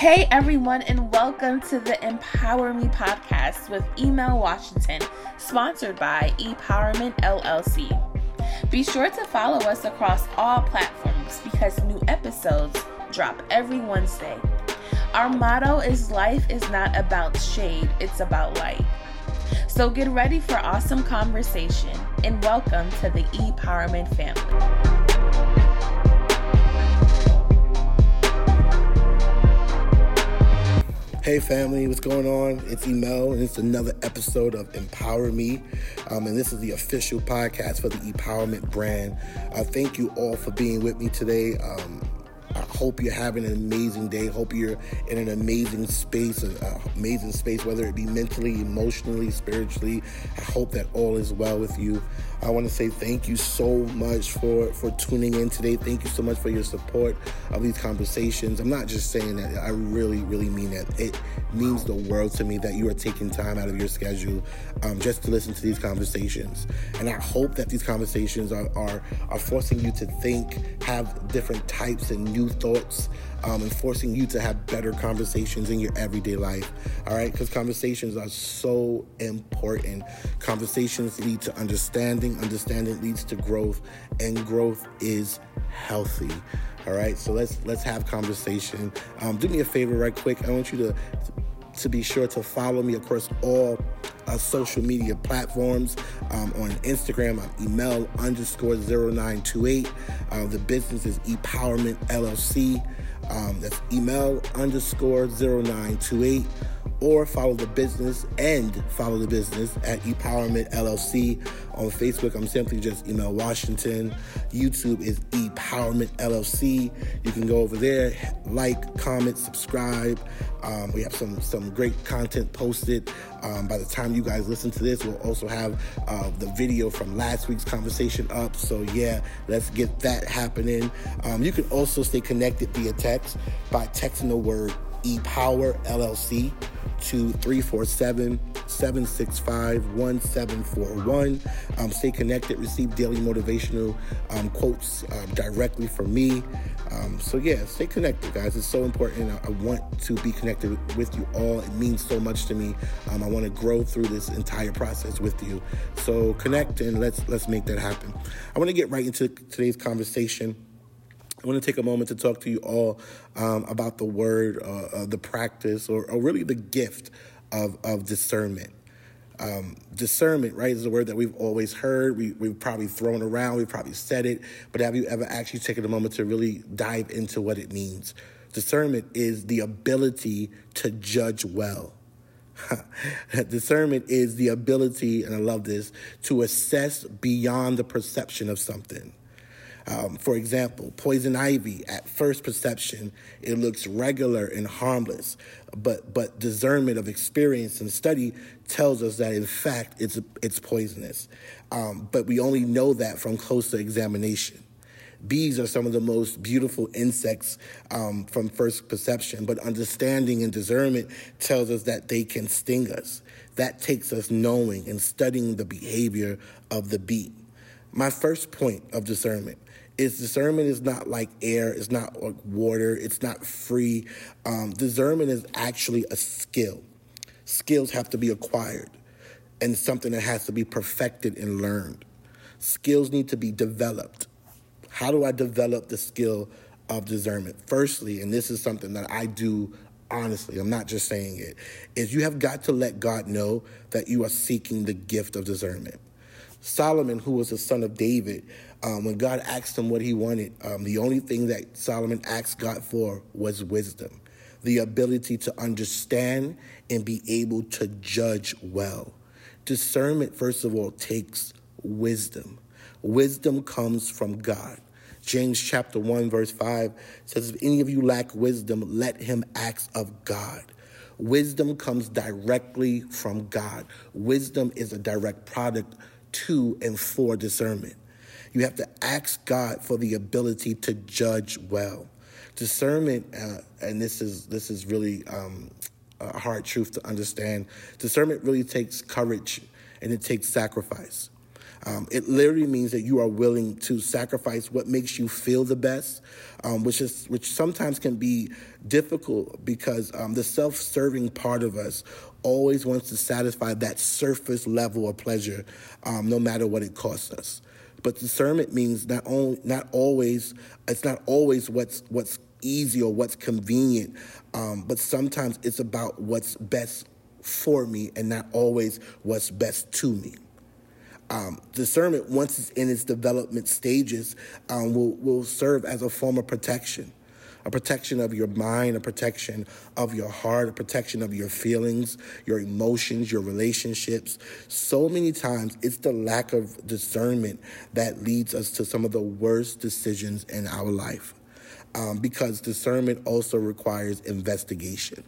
Hey everyone, and welcome to the Empower Me podcast with Emel Washington, sponsored by ePowerment LLC. Be sure to follow us across all platforms because new episodes drop every Wednesday. Our motto is Life is not about shade, it's about light. So get ready for awesome conversation and welcome to the ePowerment family. Hey family, what's going on? It's Emel, and it's another episode of Empower Me. Um, and this is the official podcast for the Empowerment brand. Uh, thank you all for being with me today. Um, I hope you're having an amazing day. Hope you're in an amazing space, an amazing space, whether it be mentally, emotionally, spiritually. I hope that all is well with you. I want to say thank you so much for for tuning in today. Thank you so much for your support of these conversations. I'm not just saying that. I really, really mean that. It means the world to me that you are taking time out of your schedule um, just to listen to these conversations. And I hope that these conversations are are, are forcing you to think, have different types and new thoughts um, and forcing you to have better conversations in your everyday life. All right, because conversations are so important. Conversations lead to understanding, understanding leads to growth, and growth is healthy. All right, so let's let's have conversation. Um, do me a favor, right quick. I want you to to be sure to follow me across all uh, social media platforms. Um, on Instagram, I'm emel underscore 0928. Uh, the business is ePowerment LLC. Um, that's emel underscore 0928 or follow the business and follow the business at Empowerment LLC. On Facebook, I'm simply just Emel Washington. YouTube is Empowerment LLC. You can go over there, like, comment, subscribe. Um, we have some some great content posted. Um, by the time you guys listen to this, we'll also have uh, the video from last week's conversation up. So yeah, let's get that happening. Um, you can also stay connected via text by texting the word ePower LLC to 347 765 1741. Um, stay connected, receive daily motivational um, quotes uh, directly from me. Um, so, yeah, stay connected, guys. It's so important. I, I, want to be connected with you all. It means so much to me. Um, I want to grow through this entire process with you. So, connect and let's let's make that happen. I want to get right into today's conversation. I want to take a moment to talk to you all um, about the word, uh, uh, the practice, or, or, really the gift of, of discernment. Um, discernment, right, is a word that we've always heard. We, we've probably thrown around, we've probably said it, but have you ever actually taken a moment to really dive into what it means? Discernment is the ability to judge well. Discernment is the ability, and I love this, to assess beyond the perception of something. Um, for example, poison ivy, at first perception, it looks regular and harmless, but, but discernment of experience and study tells us that in fact it's, it's poisonous. Um, but we only know that from closer examination. Bees are some of the most beautiful insects um, from first perception, but understanding and discernment tells us that they can sting us. That takes us knowing and studying the behavior of the bee. My first point of discernment is discernment is not like air, it's not like water, it's not free. Um, discernment is actually a skill. Skills have to be acquired and something that has to be perfected and learned. Skills need to be developed. How do I develop the skill of discernment? Firstly, and this is something that I do honestly, I'm not just saying it, is you have got to let God know that you are seeking the gift of discernment. Solomon, who was the son of David, um, when God asked him what he wanted, um, the only thing that Solomon asked God for was wisdom, the ability to understand and be able to judge well. Discernment, first of all, takes wisdom. Wisdom comes from God. James chapter 1, verse 5 says, If any of you lack wisdom, let him ask of God. Wisdom comes directly from God. Wisdom is a direct product to and for discernment. You have to ask God for the ability to judge well. Discernment, uh, and this is this is really um, a hard truth to understand. Discernment really takes courage and it takes sacrifice. Um, it literally means that you are willing to sacrifice what makes you feel the best, um, which is which sometimes can be difficult because um, the self-serving part of us always wants to satisfy that surface level of pleasure, um, no matter what it costs us. But discernment means not only not always it's not always what's what's easy or what's convenient, um, but sometimes it's about what's best for me and not always what's best to me. Um, discernment, once it's in its development stages, um, will, will serve as a form of protection a protection of your mind, a protection of your heart, a protection of your feelings, your emotions, your relationships. So many times it's the lack of discernment that leads us to some of the worst decisions in our life. Um, because discernment also requires investigation.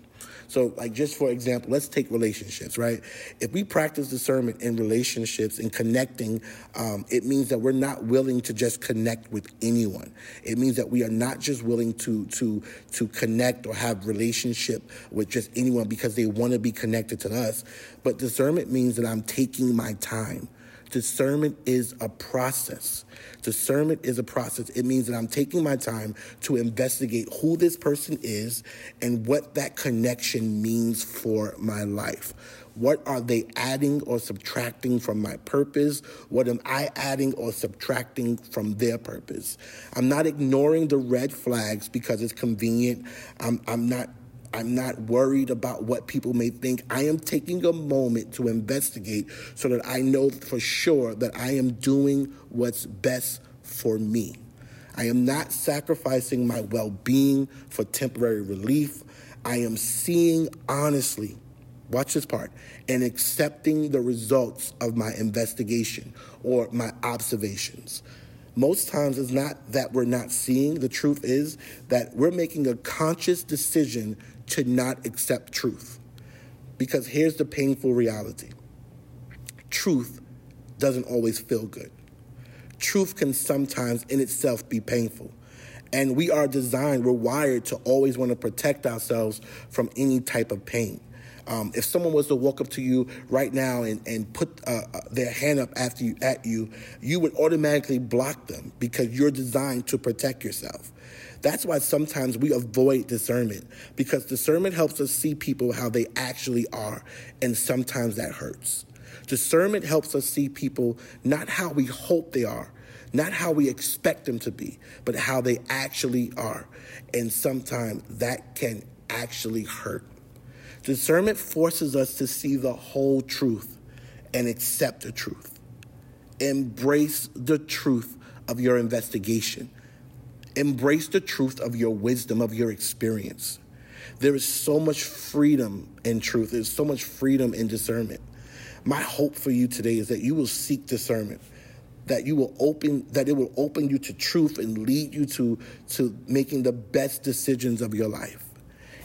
So, like, just for example, let's take relationships, right? If we practice discernment in relationships and connecting, um, it means that we're not willing to just connect with anyone. It means that we are not just willing to to to connect or have relationship with just anyone because they want to be connected to us. But discernment means that I'm taking my time Discernment is a process. Discernment is a process. It means that I'm taking my time to investigate who this person is and what that connection means for my life. What are they adding or subtracting from my purpose? What am I adding or subtracting from their purpose? I'm not ignoring the red flags because it's convenient. I'm, I'm not I'm not worried about what people may think. I am taking a moment to investigate so that I know for sure that I am doing what's best for me. I am not sacrificing my well being for temporary relief. I am seeing honestly, watch this part, and accepting the results of my investigation or my observations. Most times it's not that we're not seeing, the truth is that we're making a conscious decision to not accept truth. Because here's the painful reality truth doesn't always feel good. Truth can sometimes in itself be painful. And we are designed, we're wired to always want to protect ourselves from any type of pain. Um, if someone was to walk up to you right now and, and put uh, uh, their hand up after you at you, you would automatically block them because you're designed to protect yourself. That's why sometimes we avoid discernment because discernment helps us see people how they actually are, and sometimes that hurts. Discernment helps us see people not how we hope they are, not how we expect them to be, but how they actually are. And sometimes that can actually hurt. Discernment forces us to see the whole truth and accept the truth. Embrace the truth of your investigation. Embrace the truth of your wisdom, of your experience. There is so much freedom in truth, there's so much freedom in discernment. My hope for you today is that you will seek discernment that you will open that it will open you to truth and lead you to to making the best decisions of your life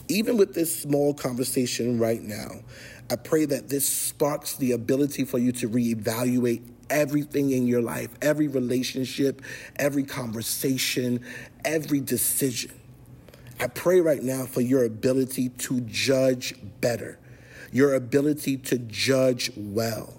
even with this small conversation right now, I pray that this sparks the ability for you to reevaluate everything in your life, every relationship, every conversation, every decision. I pray right now for your ability to judge better, your ability to judge well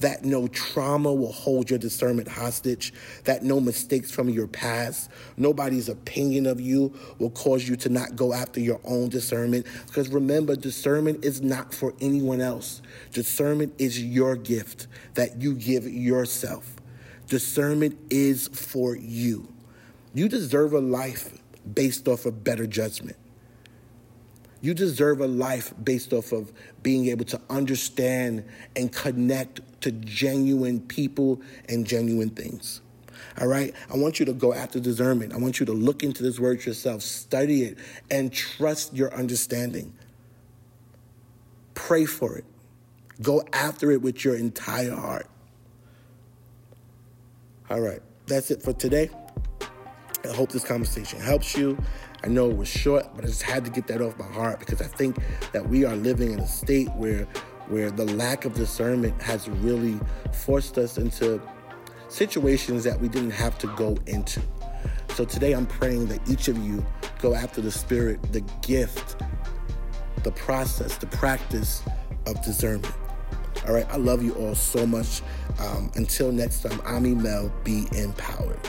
that no trauma will hold your discernment hostage, that no mistakes from your past, nobody's opinion of you will cause you to not go after your own discernment. Because remember, discernment is not for anyone else, discernment is your gift that you give yourself. Discernment is for you. You deserve a life based off of better judgment. You deserve a life based off of being able to understand and connect to genuine people and genuine things. All right? I want you to go after discernment. I want you to look into this word yourself, study it, and trust your understanding. Pray for it. Go after it with your entire heart. All right, that's it for today. I hope this conversation helps you. I know it was short, but I just had to get that off my heart because I think that we are living in a state where where the lack of discernment has really forced us into situations that we didn't have to go into. So today I'm praying that each of you go after the spirit, the gift, the process, the practice of discernment. All right, I love you all so much. Um, until next time, I'm Emel. Be empowered.